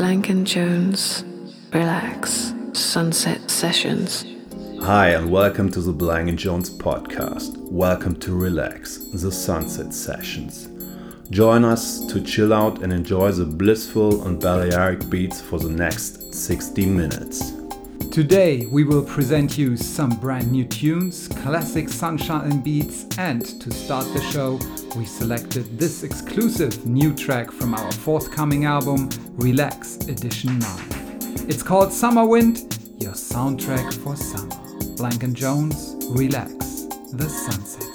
Blank & Jones Relax Sunset Sessions. Hi, and welcome to the Blank & Jones podcast. Welcome to Relax the Sunset Sessions. Join us to chill out and enjoy the blissful and Balearic beats for the next 60 minutes. Today we will present you some brand new tunes, classic sunshine beats, and to start the show, we selected this exclusive new track from our forthcoming album, Relax Edition 9. It's called Summer Wind, your soundtrack for summer. Blank & Jones, Relax, the Sunset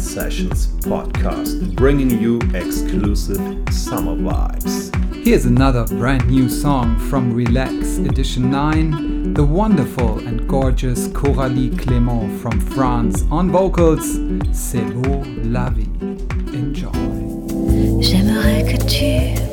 Sessions podcast, bringing you exclusive summer vibes. Here's another brand new song from Relax Edition 9, the wonderful and gorgeous Coralie Clément from France on vocals, C'est beau la vie. Enjoy. J'aimerais que tu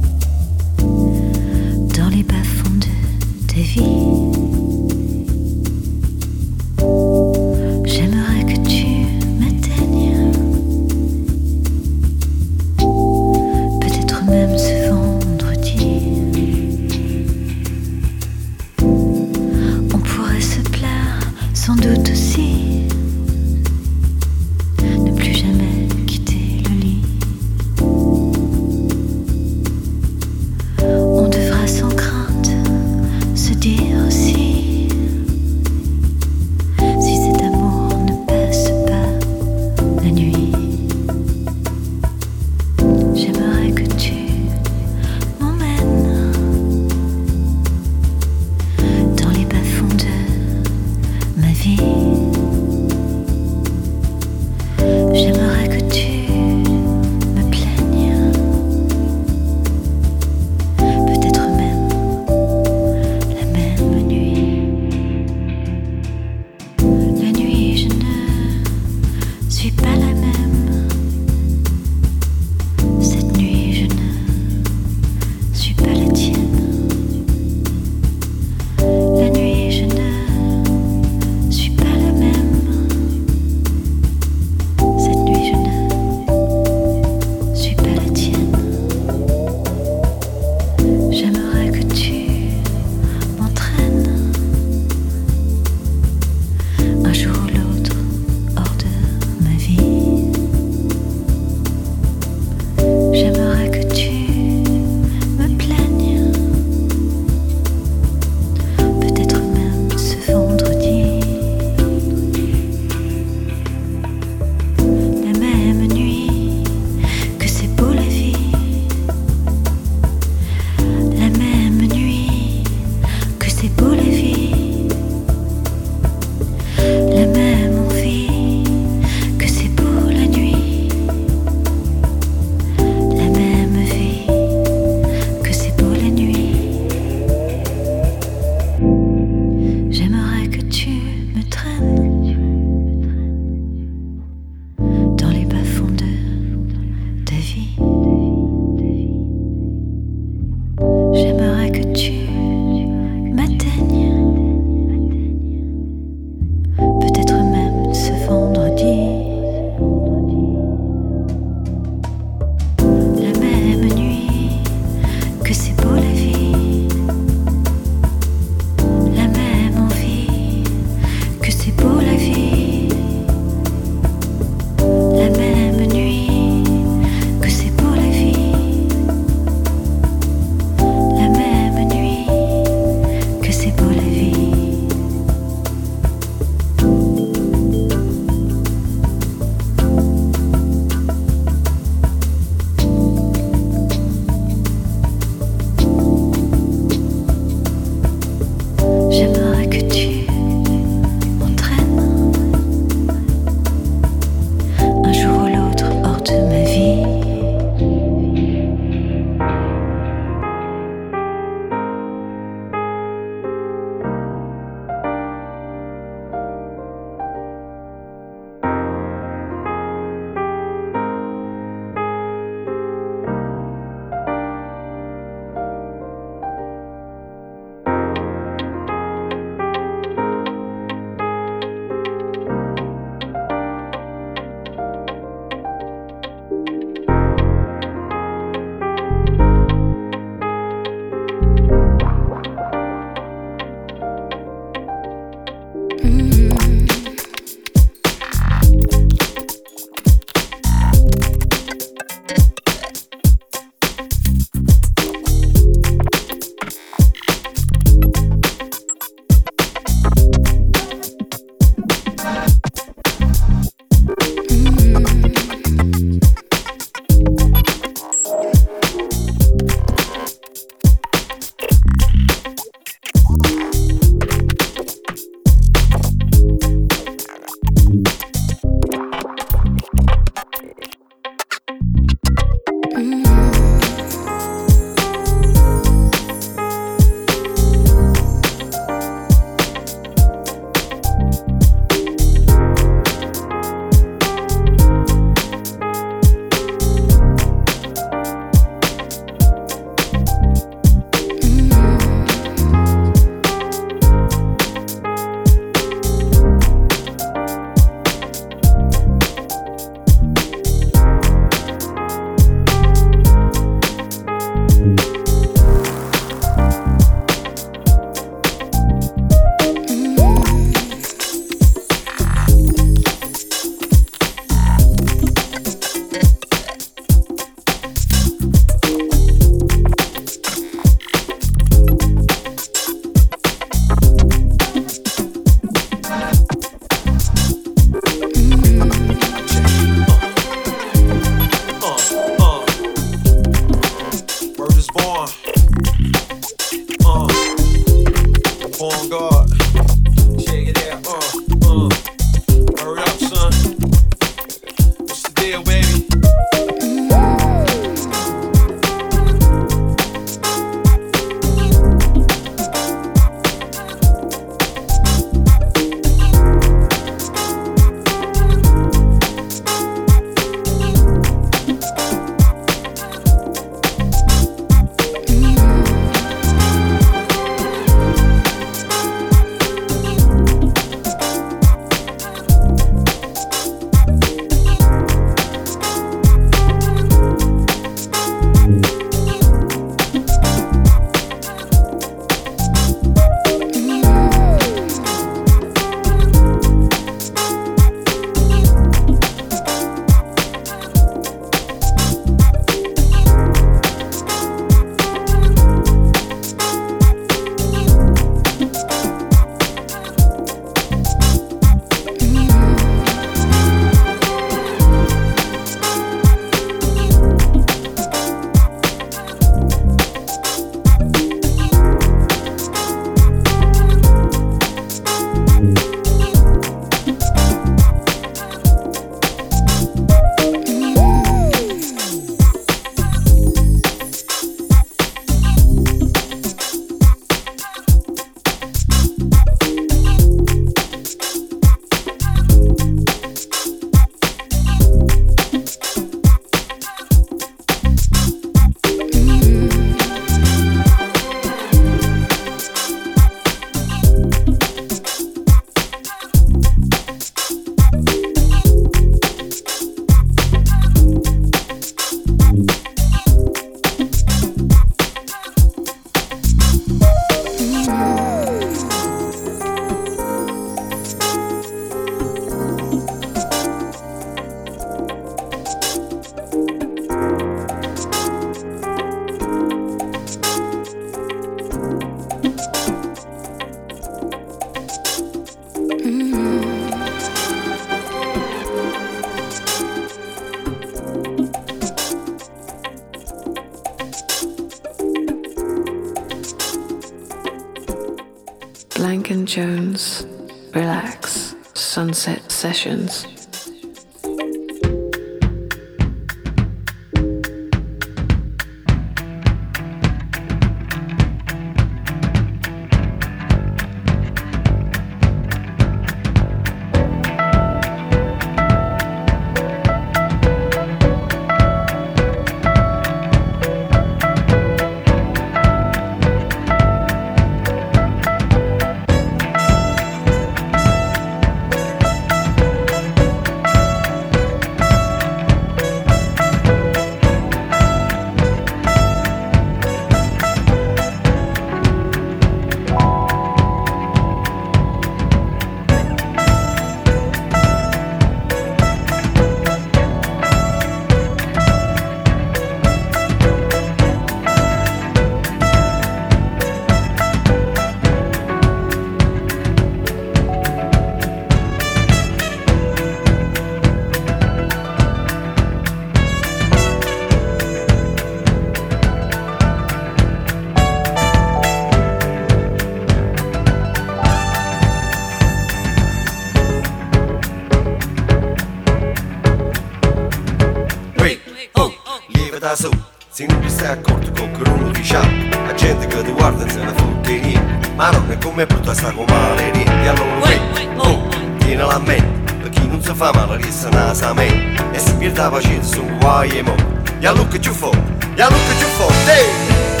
Se non ti stai accorto con qualcuno lo diciamo La gente che ti guarda se la fotte niente Ma non è come brutta sta comare niente Allora vedi, oh, tieni la mente Per chi non si fa male riesce a sa me. E se pierde la pazienza sono guai e mo. E allora che ci fo, e allora che ci fo,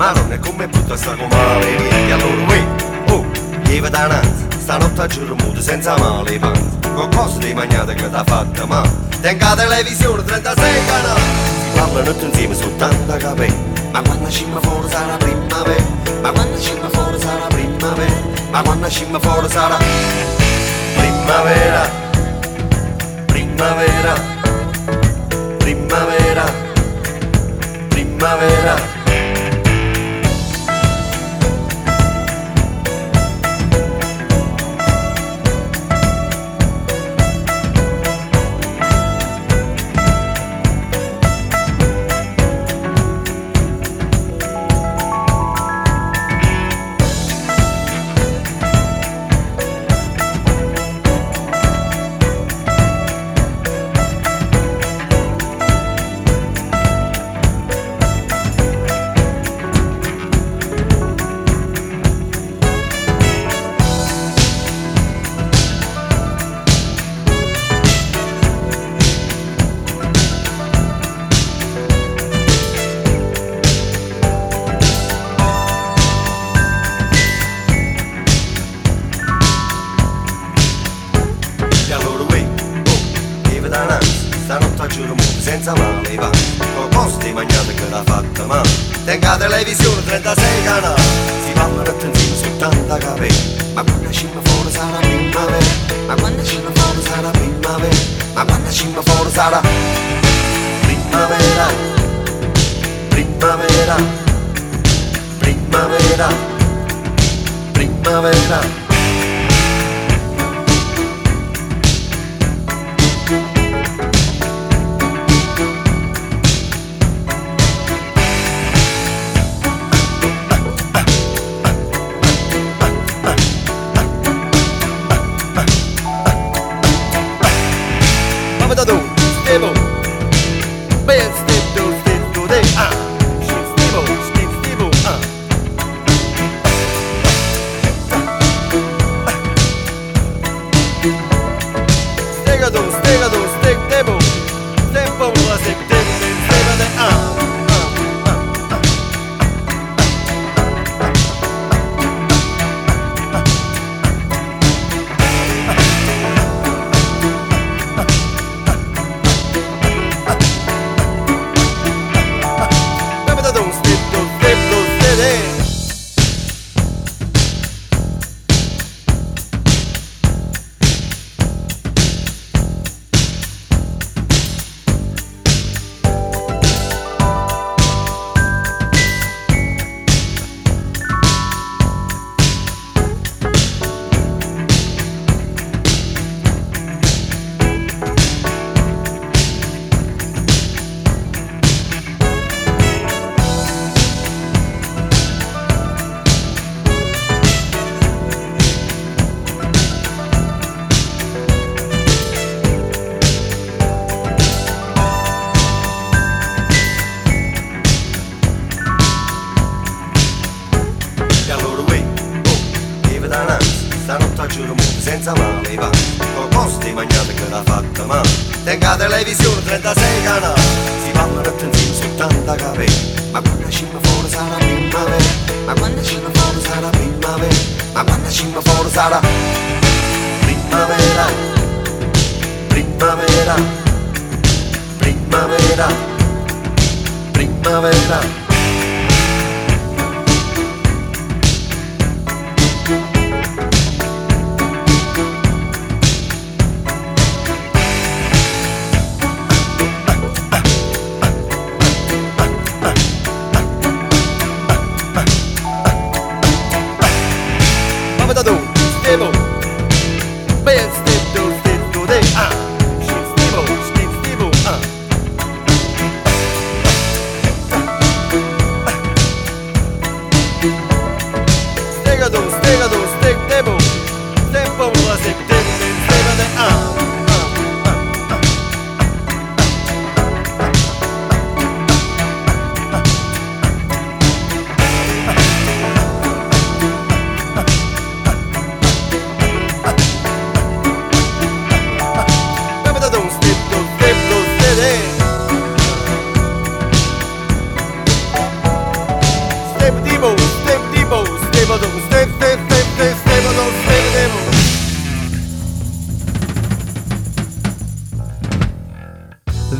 ma non è come brutta piuttosto comare vieni allora uè, oh, lieva da nanza, stanotte a giuro muto senza male panza, con cose di magnate che t'ha fatta ma, tenga televisione 36 canali, si parla notte insieme soltanto a capelli, ma quando scimma fuori sarà primavera, ma quando scimma fuori sarà primavera, ma quando scimma fuori sarà primavera, primavera, primavera, primavera. primavera.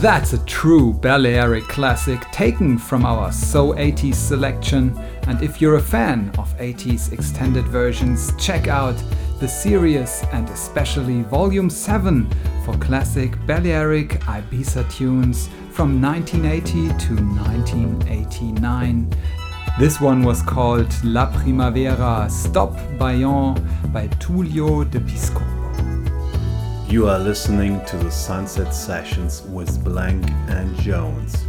That's a true Balearic classic taken from our So 80s selection. And if you're a fan of 80s extended versions, check out the series and especially Volume 7 for classic Balearic Ibiza tunes from 1980 to 1989. This one was called La Primavera Stop Bajon by Tullio de Piscopo. You are listening to the Sunset Sessions with Blank and Jones.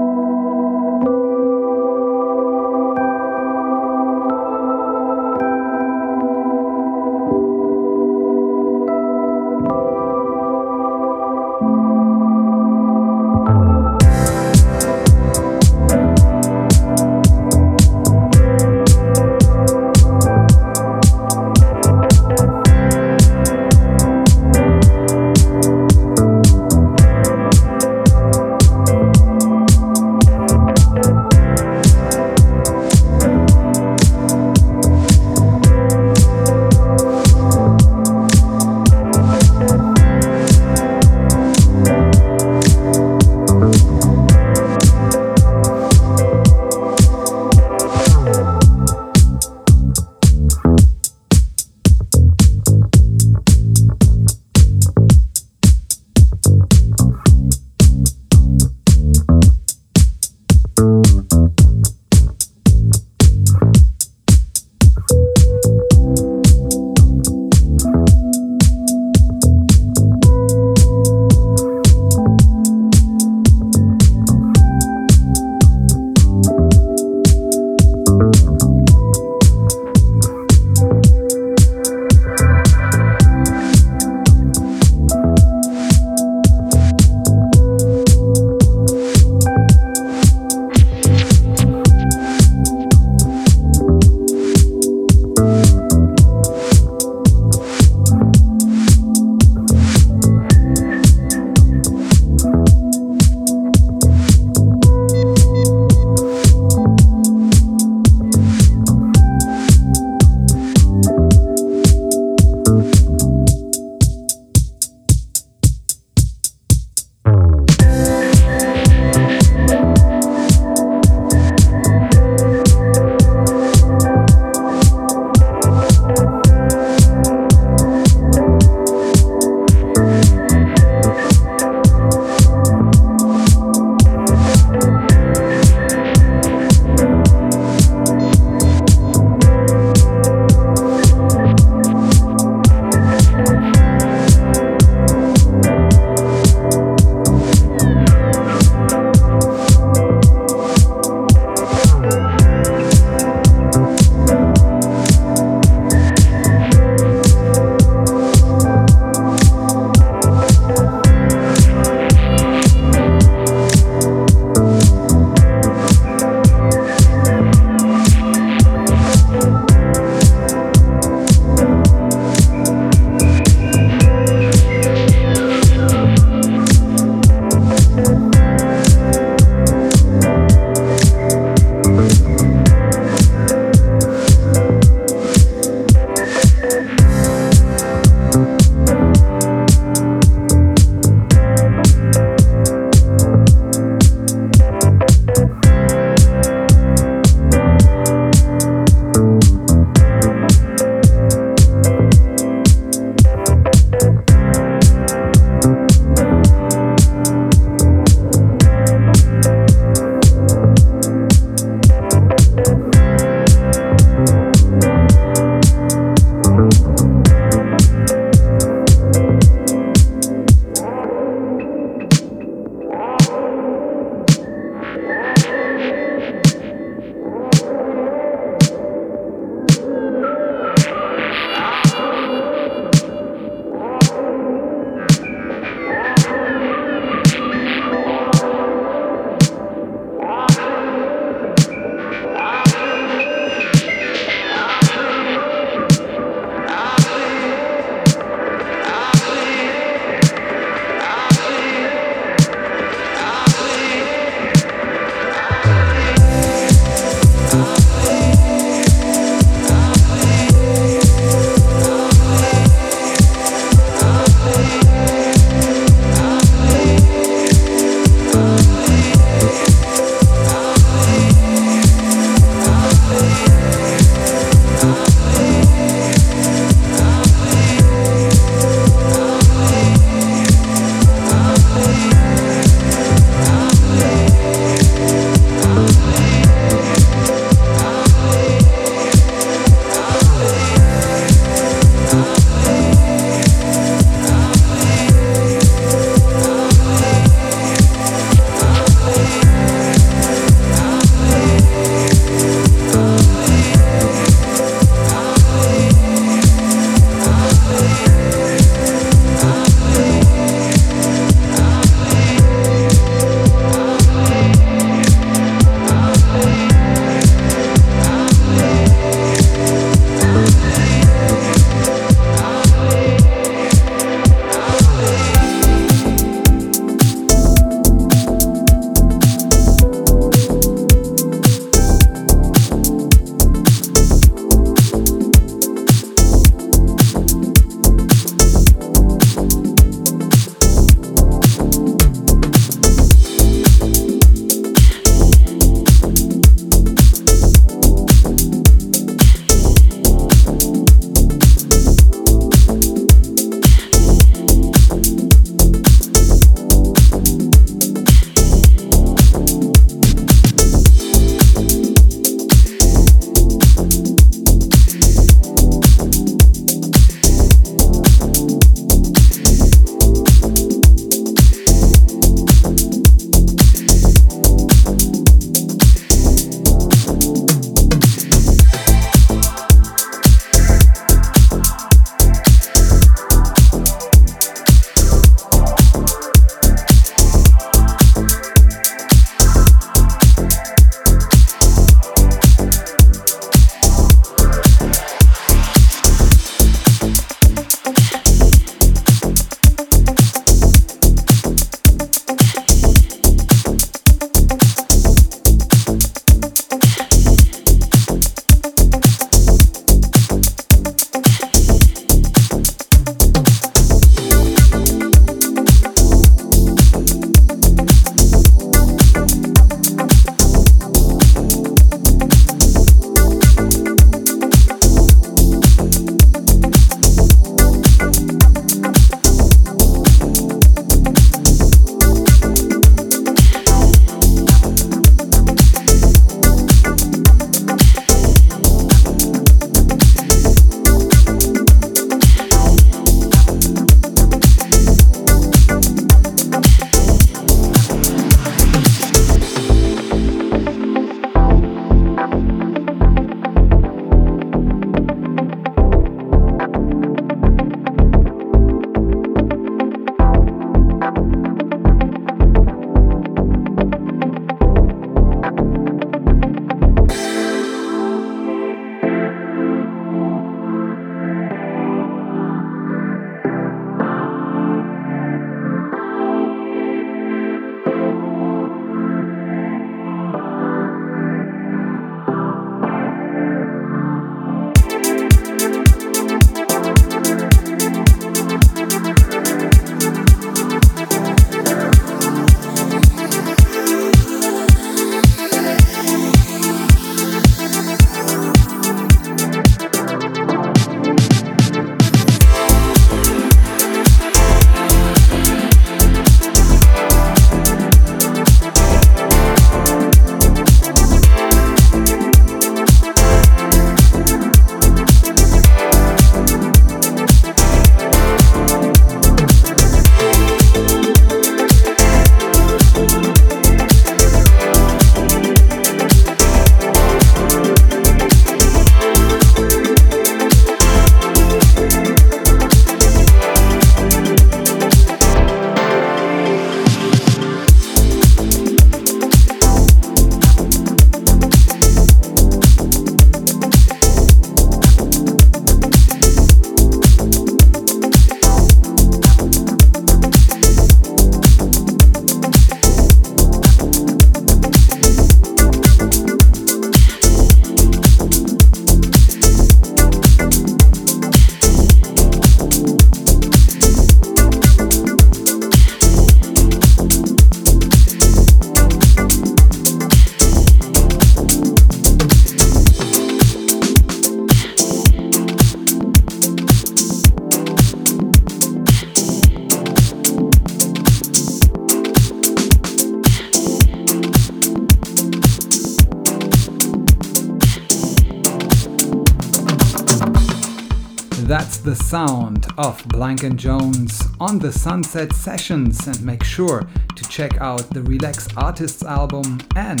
Sound of Blank and Jones on the Sunset Sessions and make sure to check out the Relax Artists album and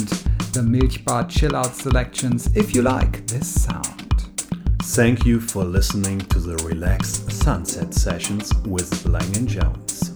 the Milchbar Chill Out selections if you like this sound. Thank you for listening to the Relax Sunset Sessions with Blank and Jones.